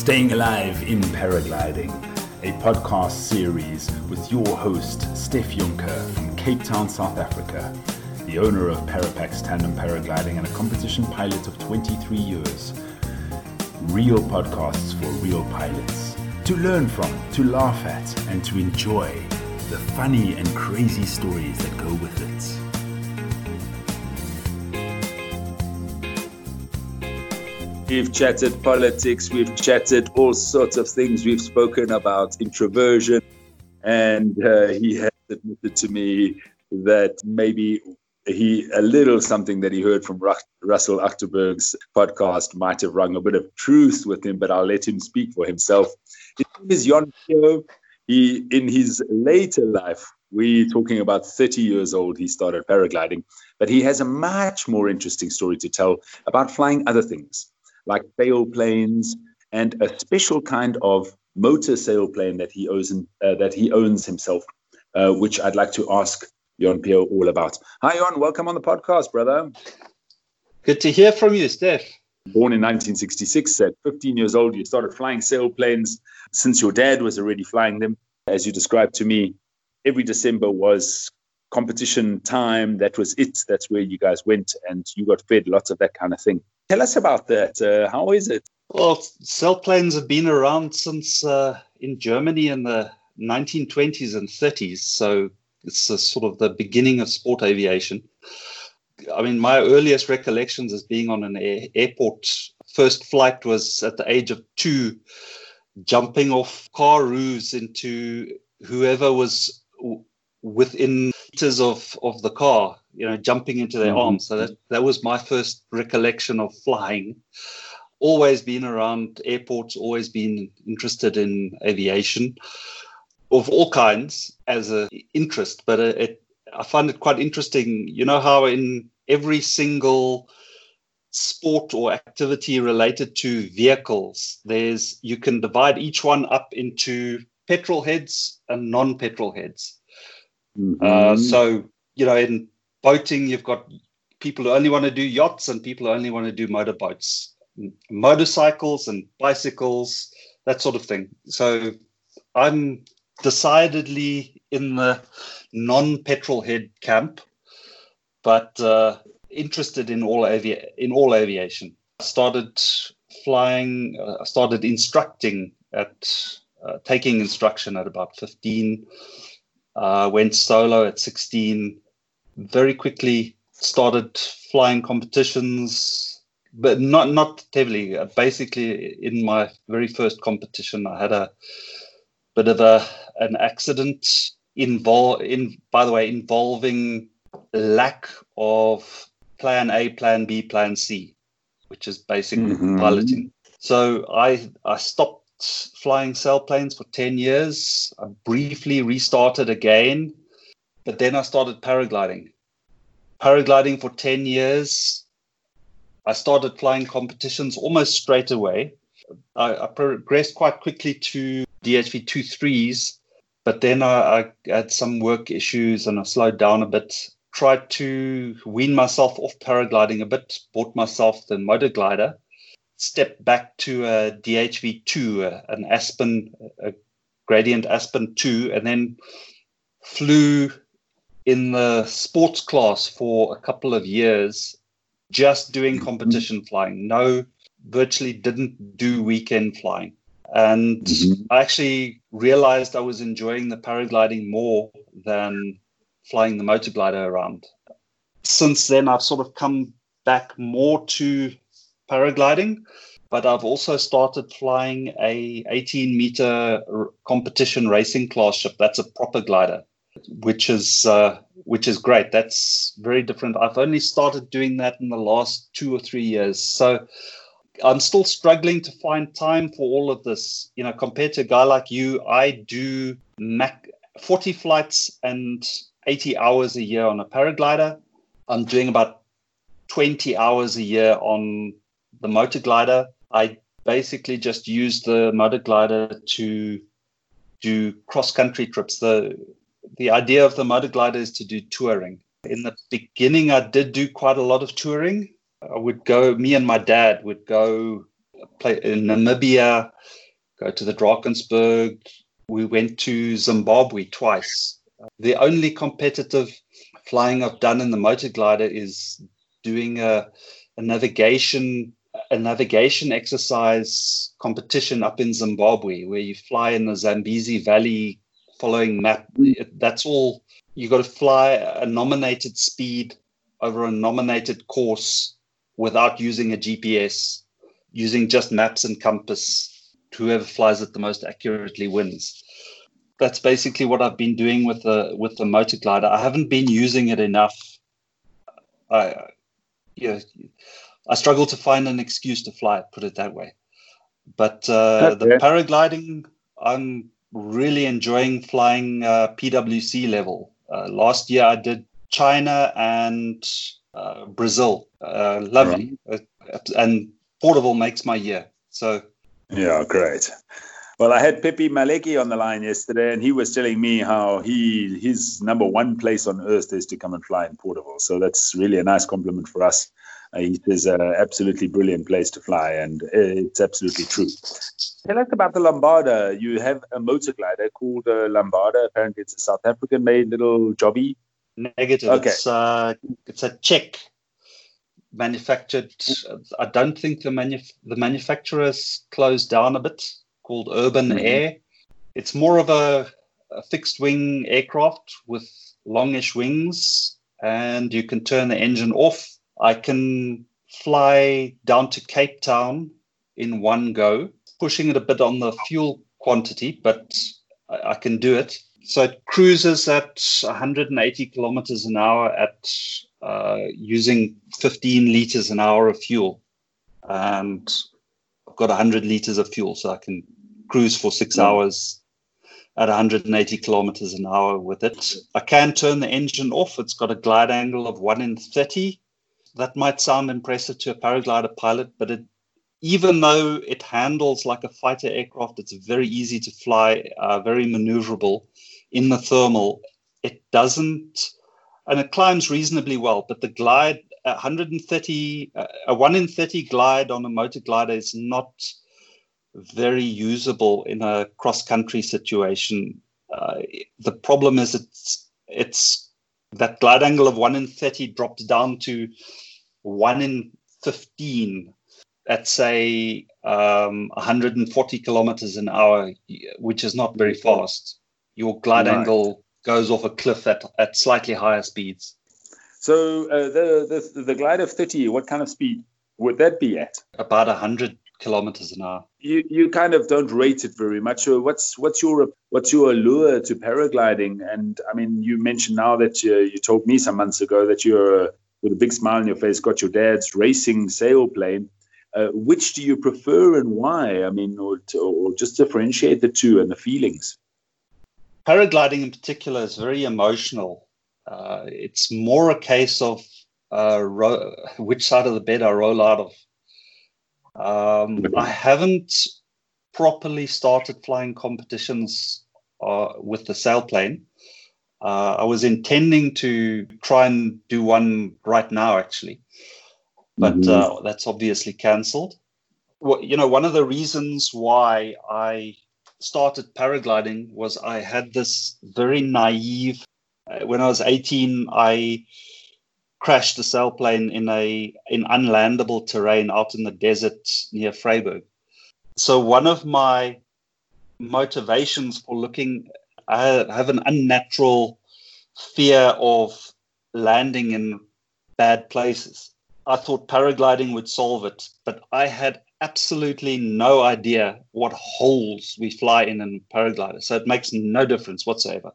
Staying Alive in Paragliding, a podcast series with your host, Steph Juncker from Cape Town, South Africa, the owner of Parapax Tandem Paragliding and a competition pilot of 23 years. Real podcasts for real pilots to learn from, to laugh at, and to enjoy the funny and crazy stories that go with it. We've chatted politics, we've chatted all sorts of things. We've spoken about introversion, and uh, he has admitted to me that maybe he a little something that he heard from Russell Achterberg's podcast might have rung a bit of truth with him, but I'll let him speak for himself. His name is Jon Pio. He, in his later life, we're talking about 30 years old, he started paragliding, but he has a much more interesting story to tell about flying other things like sailplanes and a special kind of motor sailplane that he owns uh, that he owns himself, uh, which I'd like to ask Jon Pio all about. Hi, Jon. Welcome on the podcast, brother. Good to hear from you, Steph. Born in 1966, at 15 years old, you started flying sailplanes since your dad was already flying them. As you described to me, every December was competition time. That was it. That's where you guys went and you got fed lots of that kind of thing. Tell us about that. Uh, how is it? Well, sailplanes have been around since uh, in Germany in the 1920s and 30s. So it's a sort of the beginning of sport aviation. I mean, my earliest recollections as being on an air- airport first flight was at the age of two, jumping off car roofs into whoever was within meters of, of the car, you know, jumping into their mm-hmm. arms. So that, that was my first recollection of flying. Always been around airports, always been interested in aviation of all kinds as an interest. But it, it, I find it quite interesting. You know how in every single sport or activity related to vehicles, there's you can divide each one up into petrol heads and non-petrol heads. Mm-hmm. Uh, so, you know, in boating, you've got people who only want to do yachts and people who only want to do motorboats, motorcycles and bicycles, that sort of thing. So, I'm decidedly in the non-petrol head camp, but uh, interested in all avi- in all aviation. I started flying. Uh, I started instructing at uh, taking instruction at about 15 uh, went solo at 16. Very quickly started flying competitions, but not not heavily. Uh, basically, in my very first competition, I had a bit of a an accident involve in by the way involving lack of plan A, plan B, plan C, which is basically mm-hmm. piloting. So I I stopped flying sailplanes for 10 years. I briefly restarted again, but then I started paragliding. Paragliding for 10 years. I started flying competitions almost straight away. I, I progressed quite quickly to DHV 23s, but then I, I had some work issues and I slowed down a bit. Tried to wean myself off paragliding a bit, bought myself the motor glider stepped back to a DHV2, an Aspen, a Gradient Aspen 2, and then flew in the sports class for a couple of years, just doing mm-hmm. competition flying. No, virtually didn't do weekend flying. And mm-hmm. I actually realized I was enjoying the paragliding more than flying the motor glider around. Since then, I've sort of come back more to paragliding, but I've also started flying a 18 meter competition racing class ship. That's a proper glider, which is uh, which is great. That's very different. I've only started doing that in the last two or three years, so. I'm still struggling to find time for all of this. You know, compared to a guy like you, I do Mac 40 flights and 80 hours a year on a paraglider. I'm doing about 20 hours a year on the motor glider. I basically just use the motor glider to do cross country trips. The the idea of the motor glider is to do touring. In the beginning, I did do quite a lot of touring. I would go, me and my dad would go play in Namibia, go to the Drakensberg. We went to Zimbabwe twice. The only competitive flying I've done in the motor glider is doing a, a navigation a navigation exercise competition up in Zimbabwe where you fly in the Zambezi Valley following map. That's all. You've got to fly a nominated speed over a nominated course without using a GPS, using just maps and compass. Whoever flies it the most accurately wins. That's basically what I've been doing with the with the motor glider. I haven't been using it enough. I, yeah, I struggle to find an excuse to fly it. Put it that way. But uh, the paragliding, I'm really enjoying flying uh, PWC level. Uh, last year I did China and uh, Brazil. Uh, lovely. Right. Uh, and Porterville makes my year. So. Yeah, great. Well, I had Pepe Malecki on the line yesterday, and he was telling me how he his number one place on earth is to come and fly in Porterville. So that's really a nice compliment for us. Uh, it is an absolutely brilliant place to fly, and it's absolutely true. Tell us about the Lambada. You have a motor glider called uh, Lambada. Apparently, it's a South African-made little jobby. Negative. Okay. It's, uh, it's a Czech manufactured. I don't think the manuf- the manufacturers closed down a bit called Urban mm-hmm. Air. It's more of a, a fixed wing aircraft with longish wings, and you can turn the engine off. I can fly down to Cape Town in one go, pushing it a bit on the fuel quantity, but I, I can do it. So it cruises at 180 kilometers an hour at uh, using 15 liters an hour of fuel. And I've got 100 liters of fuel, so I can cruise for six mm. hours at 180 kilometers an hour with it. I can turn the engine off. It's got a glide angle of 1 in 30. That might sound impressive to a paraglider pilot, but it, even though it handles like a fighter aircraft, it's very easy to fly, uh, very maneuverable in the thermal. It doesn't, and it climbs reasonably well, but the glide, 130, uh, a 1 in 30 glide on a motor glider is not very usable in a cross country situation. Uh, the problem is it's it's that glide angle of one in 30 drops down to one in 15 at say um, 140 kilometers an hour, which is not very fast. Your glide right. angle goes off a cliff at, at slightly higher speeds. So uh, the, the the glide of 30, what kind of speed would that be at? About 100 kilometers an hour. You you kind of don't rate it very much. So what's what's your what's your allure to paragliding? And I mean, you mentioned now that you, you told me some months ago that you're with a big smile on your face got your dad's racing sailplane. Uh, which do you prefer and why? I mean, or, to, or just differentiate the two and the feelings. Paragliding in particular is very emotional. Uh, it's more a case of uh, ro- which side of the bed I roll out of. Um, I haven't properly started flying competitions uh, with the sailplane. Uh, I was intending to try and do one right now, actually, but mm-hmm. uh, that's obviously cancelled. Well, you know, one of the reasons why I started paragliding was I had this very naive. Uh, when I was 18, I crashed a sailplane in a in unlandable terrain out in the desert near Vryburg. So one of my motivations for looking, I have an unnatural fear of landing in bad places. I thought paragliding would solve it, but I had absolutely no idea what holes we fly in in paraglider. So it makes no difference whatsoever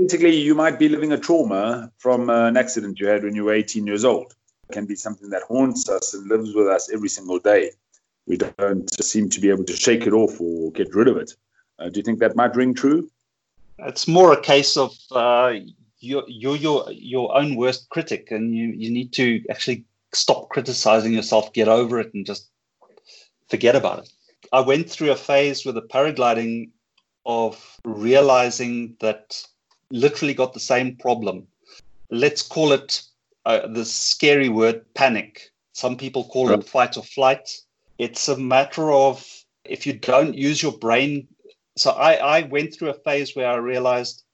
basically you might be living a trauma from an accident you had when you were 18 years old. It can be something that haunts us and lives with us every single day. We don't seem to be able to shake it off or get rid of it. Uh, do you think that might ring true? It's more a case of uh, you're, you're your your own worst critic, and you, you need to actually stop criticizing yourself, get over it, and just forget about it. I went through a phase with the paragliding of realizing that literally got the same problem. Let's call it uh, the scary word panic. Some people call right. it fight or flight. it's a matter of if you don't use your brain. So I, I went through a phase where I realized,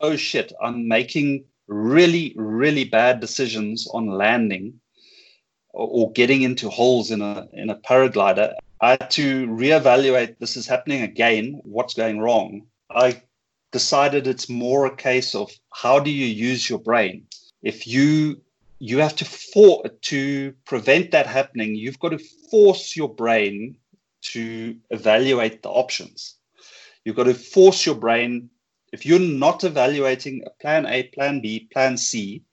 oh shit, I'm making really, really bad decisions on landing or, or getting into holes in a in a paraglider. I had to reevaluate this is happening again, what's going wrong. I decided it's more a case of how do you use your brain. If you you have to for to prevent that happening, you've got to force your brain to evaluate the options. You've got to force your brain. If you're not evaluating a plan A, plan B, plan C,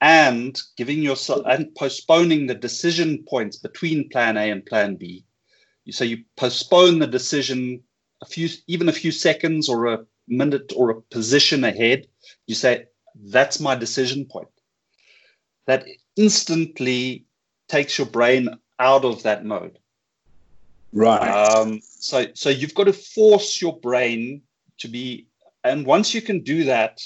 and giving yourself and postponing the decision points between plan A and plan B, so you postpone the decision a few, even a few seconds or a minute or a position ahead. You say, "That's my decision point." That instantly takes your brain out of that mode. Right. Um, so, so you've got to force your brain to be, and once you can do that,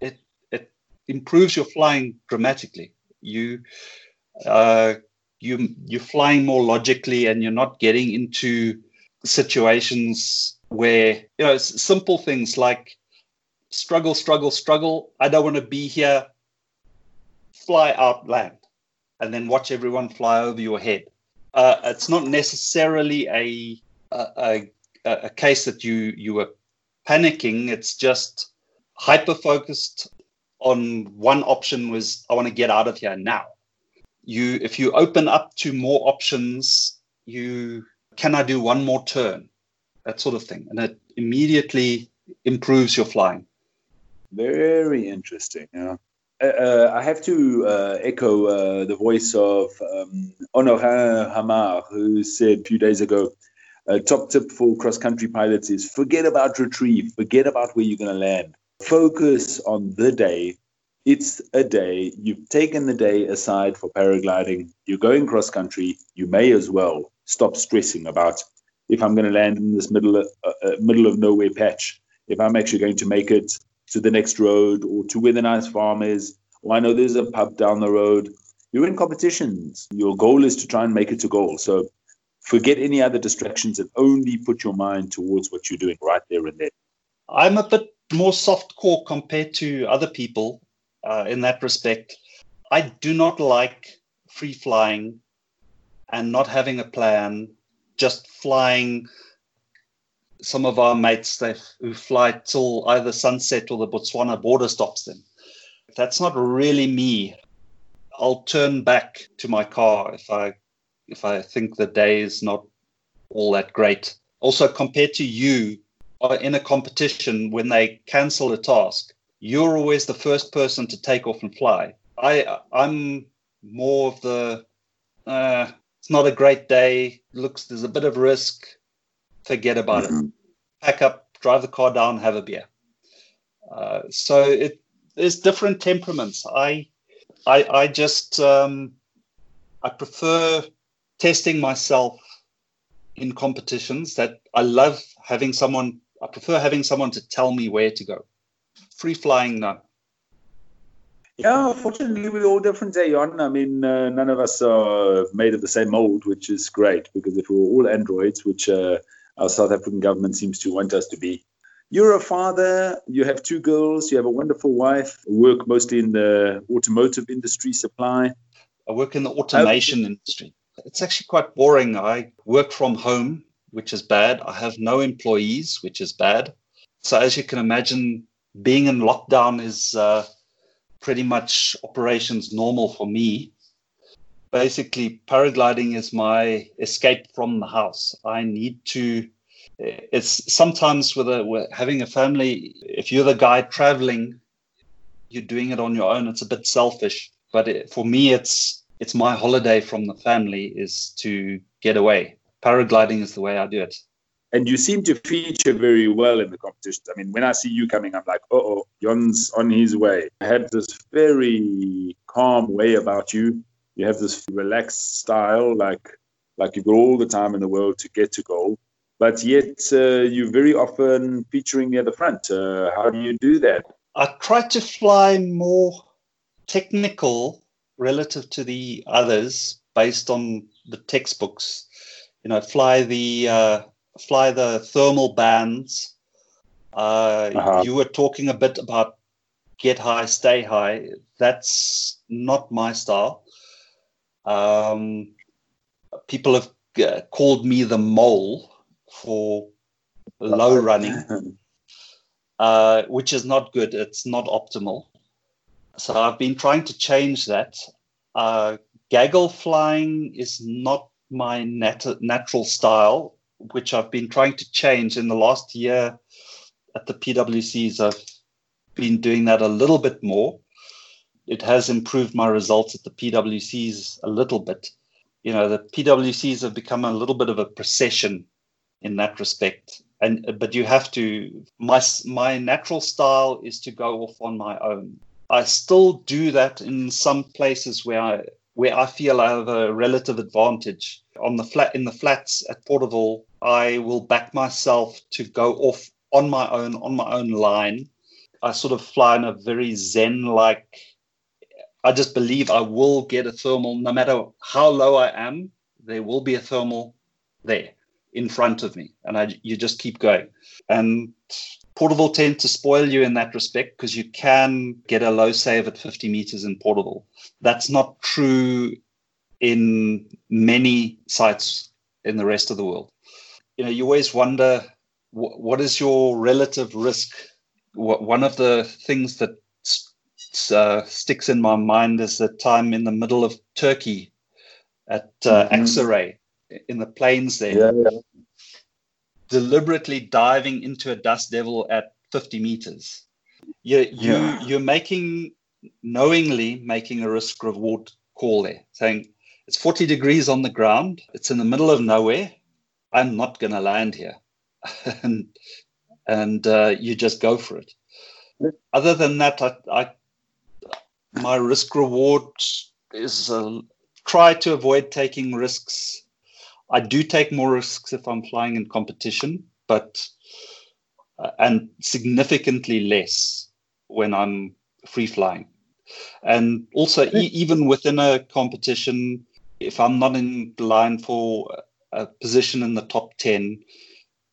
it it improves your flying dramatically. You, uh, you you're flying more logically, and you're not getting into situations where you know simple things like struggle, struggle, struggle. I don't want to be here. Fly out land, and then watch everyone fly over your head uh, it's not necessarily a, a, a, a case that you you were panicking. It's just hyper focused on one option was I want to get out of here now. You if you open up to more options, you can I do one more turn, that sort of thing, and it immediately improves your flying. Very interesting. Yeah. Uh, uh, I have to uh, echo uh, the voice of um, Honorin Hamard, who said a few days ago, uh, top tip for cross-country pilots is forget about retrieve, forget about where you're going to land. Focus on the day. It's a day. You've taken the day aside for paragliding. You're going cross-country. You may as well stop stressing about if I'm going to land in this middle of, uh, middle of nowhere patch, if I'm actually going to make it to the next road or to where the nice farm is. Or I know there's a pub down the road. You're in competitions. Your goal is to try and make it to goal. So forget any other distractions and only put your mind towards what you're doing right there and then. I'm a bit more soft core compared to other people uh, in that respect. I do not like free flying and not having a plan, just flying some of our mates they who fly till either sunset or the Botswana border stops them. That's not really me. I'll turn back to my car if I if I think the day is not all that great. Also, compared to you uh, in a competition, when they cancel a task, you're always the first person to take off and fly. I I'm more of the uh, it's not a great day. Looks there's a bit of risk forget about mm-hmm. it. Pack up, drive the car down, have a beer. Uh, so it there's different temperaments. I I, I just um, I prefer testing myself in competitions. That I love having someone. I prefer having someone to tell me where to go. Free flying, no. Yeah, fortunately, we're all different, Ayon. I mean, uh, none of us are made of the same mold, which is great because if we were all androids, which uh, our South African government seems to want us to be. You're a father, you have two girls, you have a wonderful wife, work mostly in the automotive industry supply. I work in the automation industry. It's actually quite boring. I work from home, which is bad. I have no employees, which is bad. So, as you can imagine, being in lockdown is uh, pretty much operations normal for me basically paragliding is my escape from the house. I need to. It's sometimes with, a, with having a family. If you're the guy traveling, you're doing it on your own. It's a bit selfish, but it, for me, it's it's my holiday from the family is to get away. Paragliding is the way I do it. And you seem to feature very well in the competition. I mean, when I see you coming, I'm like, oh, Jon's on his way. I had this very calm way about you you have this relaxed style, like like you've got all the time in the world to get to goal, but yet uh, you're very often featuring near the front. Uh, how do you do that? I try to fly more technical relative to the others based on the textbooks. You know, fly the uh, fly the thermal bands. Uh, uh-huh. You were talking a bit about get high, stay high. That's not my style. Um, people have uh, called me the mole for low running, uh, which is not good. It's not optimal. So I've been trying to change that. Uh, gaggle flying is not my nat- natural style, which I've been trying to change in the last year at the PWCs. I've been doing that a little bit more. It has improved my results at the PWCs a little bit. You know, the PWCs have become a little bit of a procession in that respect. And but you have to my my natural style is to go off on my own. I still do that in some places where I where I feel I have a relative advantage. On the flat in the flats at Porterville, I will back myself to go off on my own on my own line. I sort of fly in a very zen like I just believe I will get a thermal no matter how low I am, there will be a thermal there in front of me. And I you just keep going. And Porterville tend to spoil you in that respect because you can get a low save at 50 meters in Porterville. That's not true in many sites in the rest of the world. You know, you always wonder wh- what is your relative risk. one of the things that uh, sticks in my mind is the time in the middle of Turkey at uh, mm-hmm. in the plains there. Yeah, yeah deliberately diving into a dust devil at 50 meters. You, you, yeah. You're making, knowingly making a risk reward call there, saying it's 40 degrees on the ground, it's in the middle of nowhere. I'm not going to land here. and and uh, you just go for it. Other than that, I, I my risk reward is uh, try to avoid taking risks I do take more risks if I'm flying in competition, but uh, and significantly less when I'm free flying. And also, e- even within a competition, if I'm not in line for a position in the top 10,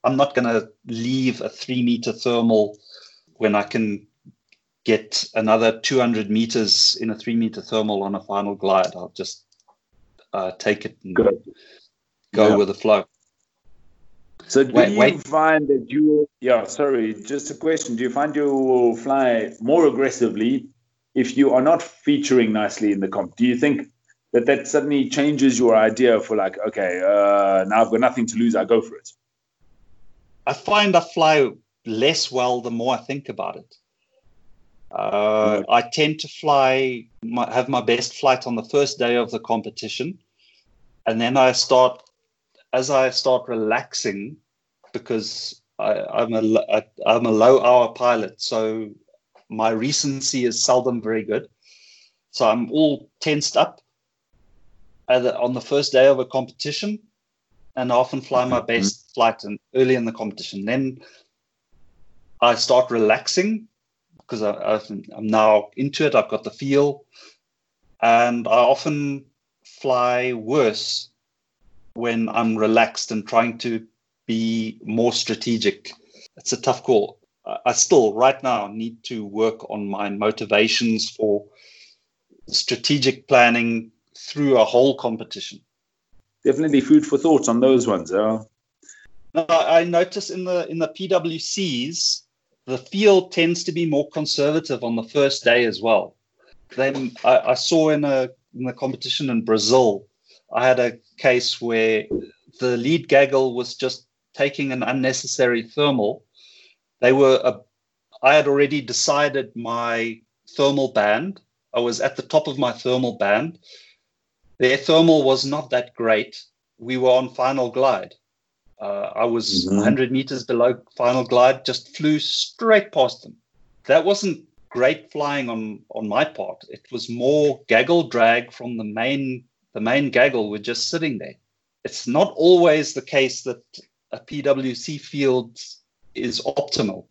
I'm not going to leave a three meter thermal when I can get another 200 meters in a three meter thermal on a final glide. I'll just uh, take it and Good go yeah. with the flow. So do wait, you wait. find that you yeah, sorry, just a question. Do you find you will fly more aggressively if you are not featuring nicely in the comp? Do you think that that suddenly changes your idea for like, okay, uh, now I've got nothing to lose, I go for it? I find I fly less well the more I think about it. Uh, I tend to fly, my, have my best flight on the first day of the competition, and then I start as I start relaxing, because I, am a I'm a low hour pilot, so my recency is seldom very good. So I'm all tensed up on the first day of a competition, and I often fly my mm-hmm. best flight and early in the competition. Then I start relaxing because I, I'm now into it. I've got the feel, and I often fly worse when I'm relaxed and trying to be more strategic. It's a tough call. I still, right now, need to work on my motivations for strategic planning through a whole competition. Definitely food for thought on those ones. Now, I notice in the in the PWCs, the field tends to be more conservative on the first day as well. Then I, I saw in a in the competition in Brazil, I had a case where the lead gaggle was just taking an unnecessary thermal. They were, a, I had already decided my thermal band. I was at the top of my thermal band. Their thermal was not that great. We were on final glide. Uh, I was mm-hmm. 100 meters below final glide, just flew straight past them. That wasn't great flying on, on my part. It was more gaggle drag from the main the main gaggle were just sitting there. It's not always the case that a PWC field is optimal.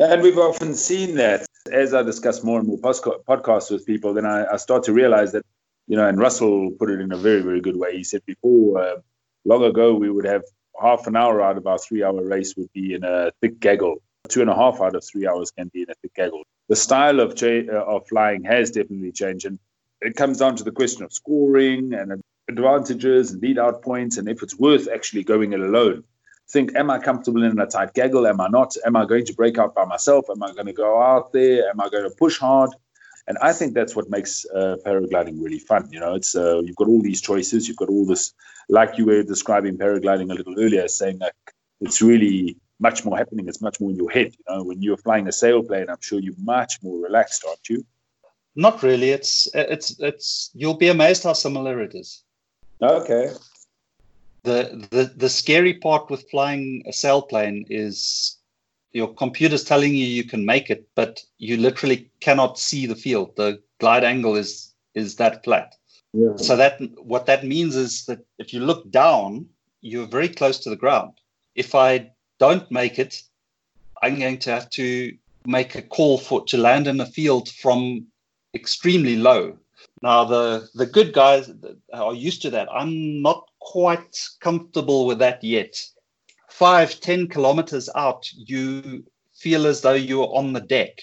And we've often seen that as I discuss more and more podcasts with people, then I, I start to realize that you know, and Russell put it in a very, very good way. He said before, uh, long ago, we would have half an hour out of our three hour race would be in a thick gaggle. Two and a half out of three hours can be in a thick gaggle. The style of, cha- uh, of flying has definitely changed. And it comes down to the question of scoring and advantages and lead out points and if it's worth actually going it alone. Think, am I comfortable in a tight gaggle? Am I not? Am I going to break out by myself? Am I going to go out there? Am I going to push hard? And I think that's what makes uh, paragliding really fun. You know, it's uh, you've got all these choices, you've got all this, like you were describing paragliding a little earlier, saying that it's really much more happening. It's much more in your head. You know, when you're flying a sailplane, I'm sure you're much more relaxed, aren't you? Not really. It's it's it's. You'll be amazed how similar it is. Okay. The the the scary part with flying a sailplane is your computer's telling you you can make it, but you literally cannot see the field. The glide angle is is that flat. Yeah. So that what that means is that if you look down, you're very close to the ground. If I don't make it, I'm going to have to make a call for to land in a field from extremely low. Now the the good guys are used to that. I'm not quite comfortable with that yet five, ten kilometers out, you feel as though you're on the deck.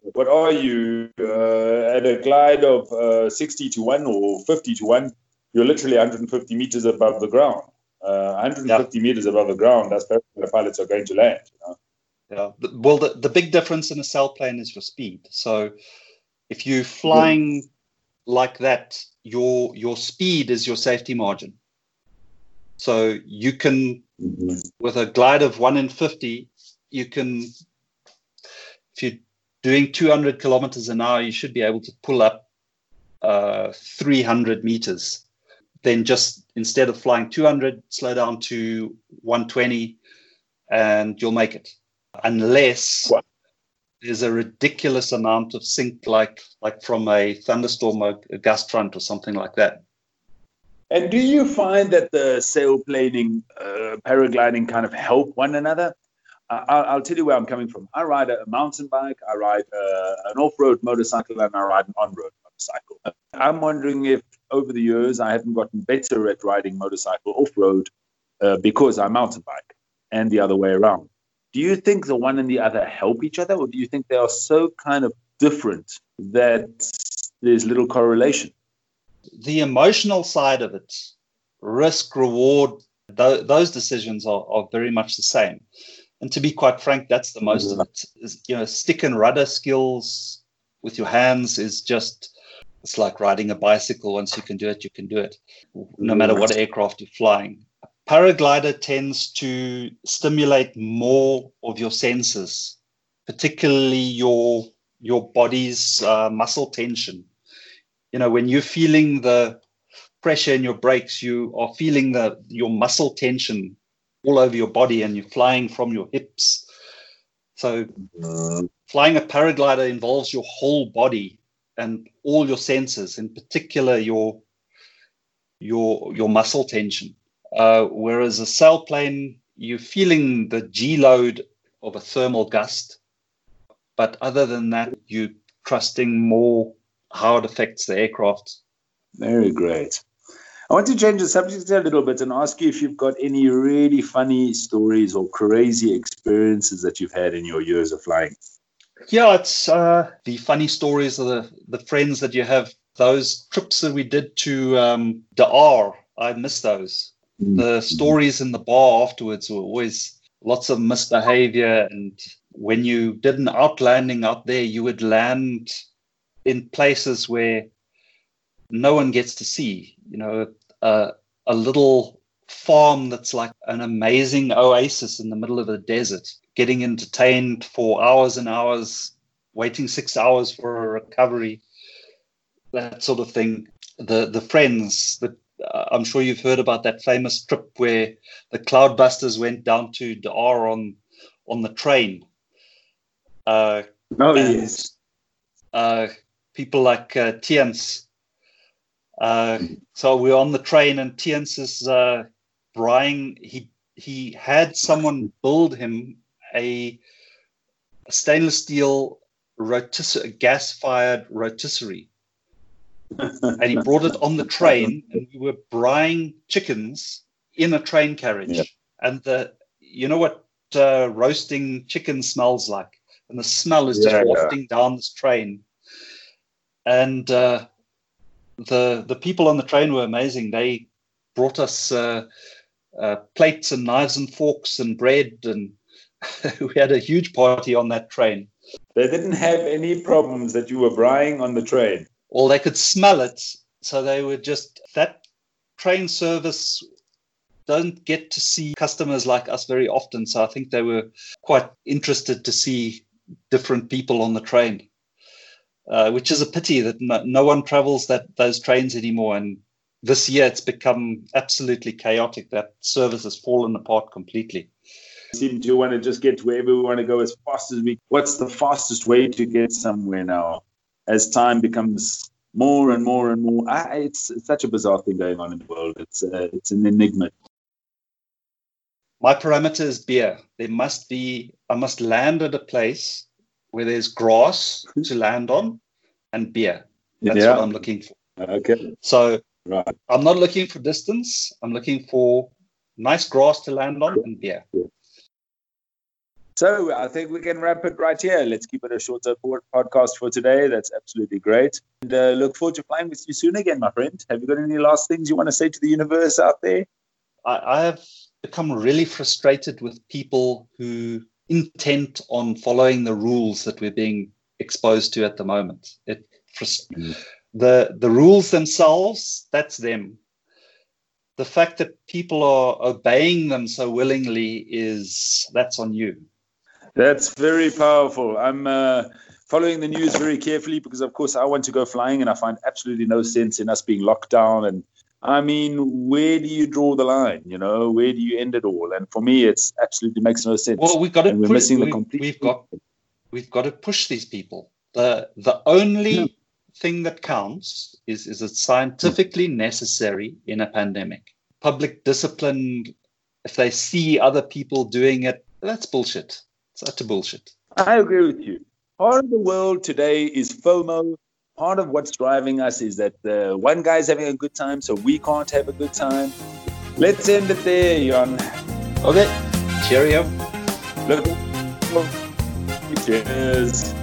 What are you uh, at a glide of uh, 60 to 1 or 50 to 1? You're literally 150 meters above the ground. Uh, 150 yeah. meters above the ground, that's where the pilots are going to land. You know? Yeah. Well, the, the big difference in a sailplane is your speed. So if you're flying yeah. like that, your your speed is your safety margin. So you can, mm-hmm. with a glide of one in 50, you can, if you're doing 200 kilometers an hour, you should be able to pull up uh, 300 meters. Then just instead of flying 200, slow down to 120 and you'll make it. Unless there's a ridiculous amount of sink, like like from a thunderstorm, a, a gust front, or something like that. And do you find that the sailplaning, uh, paragliding kind of help one another? Uh, I'll, I'll, tell you where I'm coming from. I ride a mountain bike, I ride uh, an off road motorcycle, and I ride an on road motorcycle. I'm wondering if over the years I haven't gotten better at riding motorcycle off road uh, because I mountain bike and the other way around. Do you think the one and the other help each other, or do you think they are so kind of different that there's little correlation? The emotional side of it, risk, reward, th- those decisions are, are very much the same. And to be quite frank, that's the most mm-hmm. of it. Is, you know, stick and rudder skills with your hands is just it's like riding a bicycle. Once you can do it, you can do it, no matter what aircraft you're flying. Paraglider tends to stimulate more of your senses, particularly your your body's uh, muscle tension you know when you're feeling the pressure in your brakes you are feeling the your muscle tension all over your body and you're flying from your hips. So flying a paraglider involves your whole body and all your senses in particular your your your muscle tension. Uh, whereas a sailplane you're feeling the g load of a thermal gust but other than that you're trusting more how it affects the aircraft. Very great. I want to change the subject a little bit and ask you if you've got any really funny stories or crazy experiences that you've had in your years of flying. Yeah, it's uh, the funny stories of the, the friends that you have. Those trips that we did to um, De Aar, I miss those. Mm-hmm. The stories in the bar afterwards were always lots of misbehavior. And when you did an outlanding out there, you would land in places where no one gets to see. You know, uh, a little farm that's like an amazing oasis in the middle of the desert, getting entertained for hours and hours, waiting six hours for a recovery, that sort of thing. The the friends that uh, I'm sure you've heard about that famous trip where the Cloudbusters went down to De Aar on on the train. Uh, oh yes. Uh, people like uh, Tiens. Uh, so we're on the train, and Tiens is uh. He he had someone build him a, a stainless steel rotisserie, gas-fired rotisserie, and he brought it on the train, and we were brying chickens in a train carriage. Yeah. And the, you know what uh, roasting chicken smells like, and the smell is just yeah, wafting yeah. down this train. And uh, the the people on the train were amazing. They brought us uh, uh plates and knives and forks and bread, and we had a huge party on that train. They didn't have any problems that you were brying on the train. Or they could smell it, so they were just that train service don't get to see customers like us very often. So I think they were quite interested to see different people on the train, uh, which is a pity that no, no, one travels that those trains anymore. And this year it's become absolutely chaotic. That service has fallen apart completely. Seem to want to just get to wherever we want to go as fast as we. What's the fastest way to get somewhere now? As time becomes more and more and more, ah, it's, it's such a bizarre thing going on in the world. It's uh, it's an enigma my parameter is beer. There must be, I must land at a place where there's grass to land on and beer. That's yeah. what I'm looking for. Okay. So right. I'm not looking for distance. I'm looking for nice grass to land on and beer. Yeah. So I think we can wrap it right here. Let's keep it a shorter podcast for today. That's absolutely great. And uh, look forward to playing with you soon again, my friend. Have you got any last things you want to say to the universe out there? I, I have become really frustrated with people who intent on following the rules that we're being exposed to at the moment. It mm. the the rules themselves, that's them. The fact that people are obeying them so willingly is that's on you. That's very powerful. I'm uh, following the news very carefully because, of course, I want to go flying, and I find absolutely no sense in us being locked down and I mean, where do you draw the line? You know, where do you end it all? And for me, it's absolutely makes no sense. Well, we've got to. We're missing we, the complete. We've got. We've got to push these people. the The only yeah. thing that counts is is it scientifically necessary in a pandemic? Public discipline. If they see other people doing it, that's bullshit. It's utter bullshit. I agree with you. Part of the world today is FOMO, part of what's driving us is that uh, one guy's having a good time, so we can't have a good time. Let's end it there, Jan. Okay. Cheerio. Look. Cheers.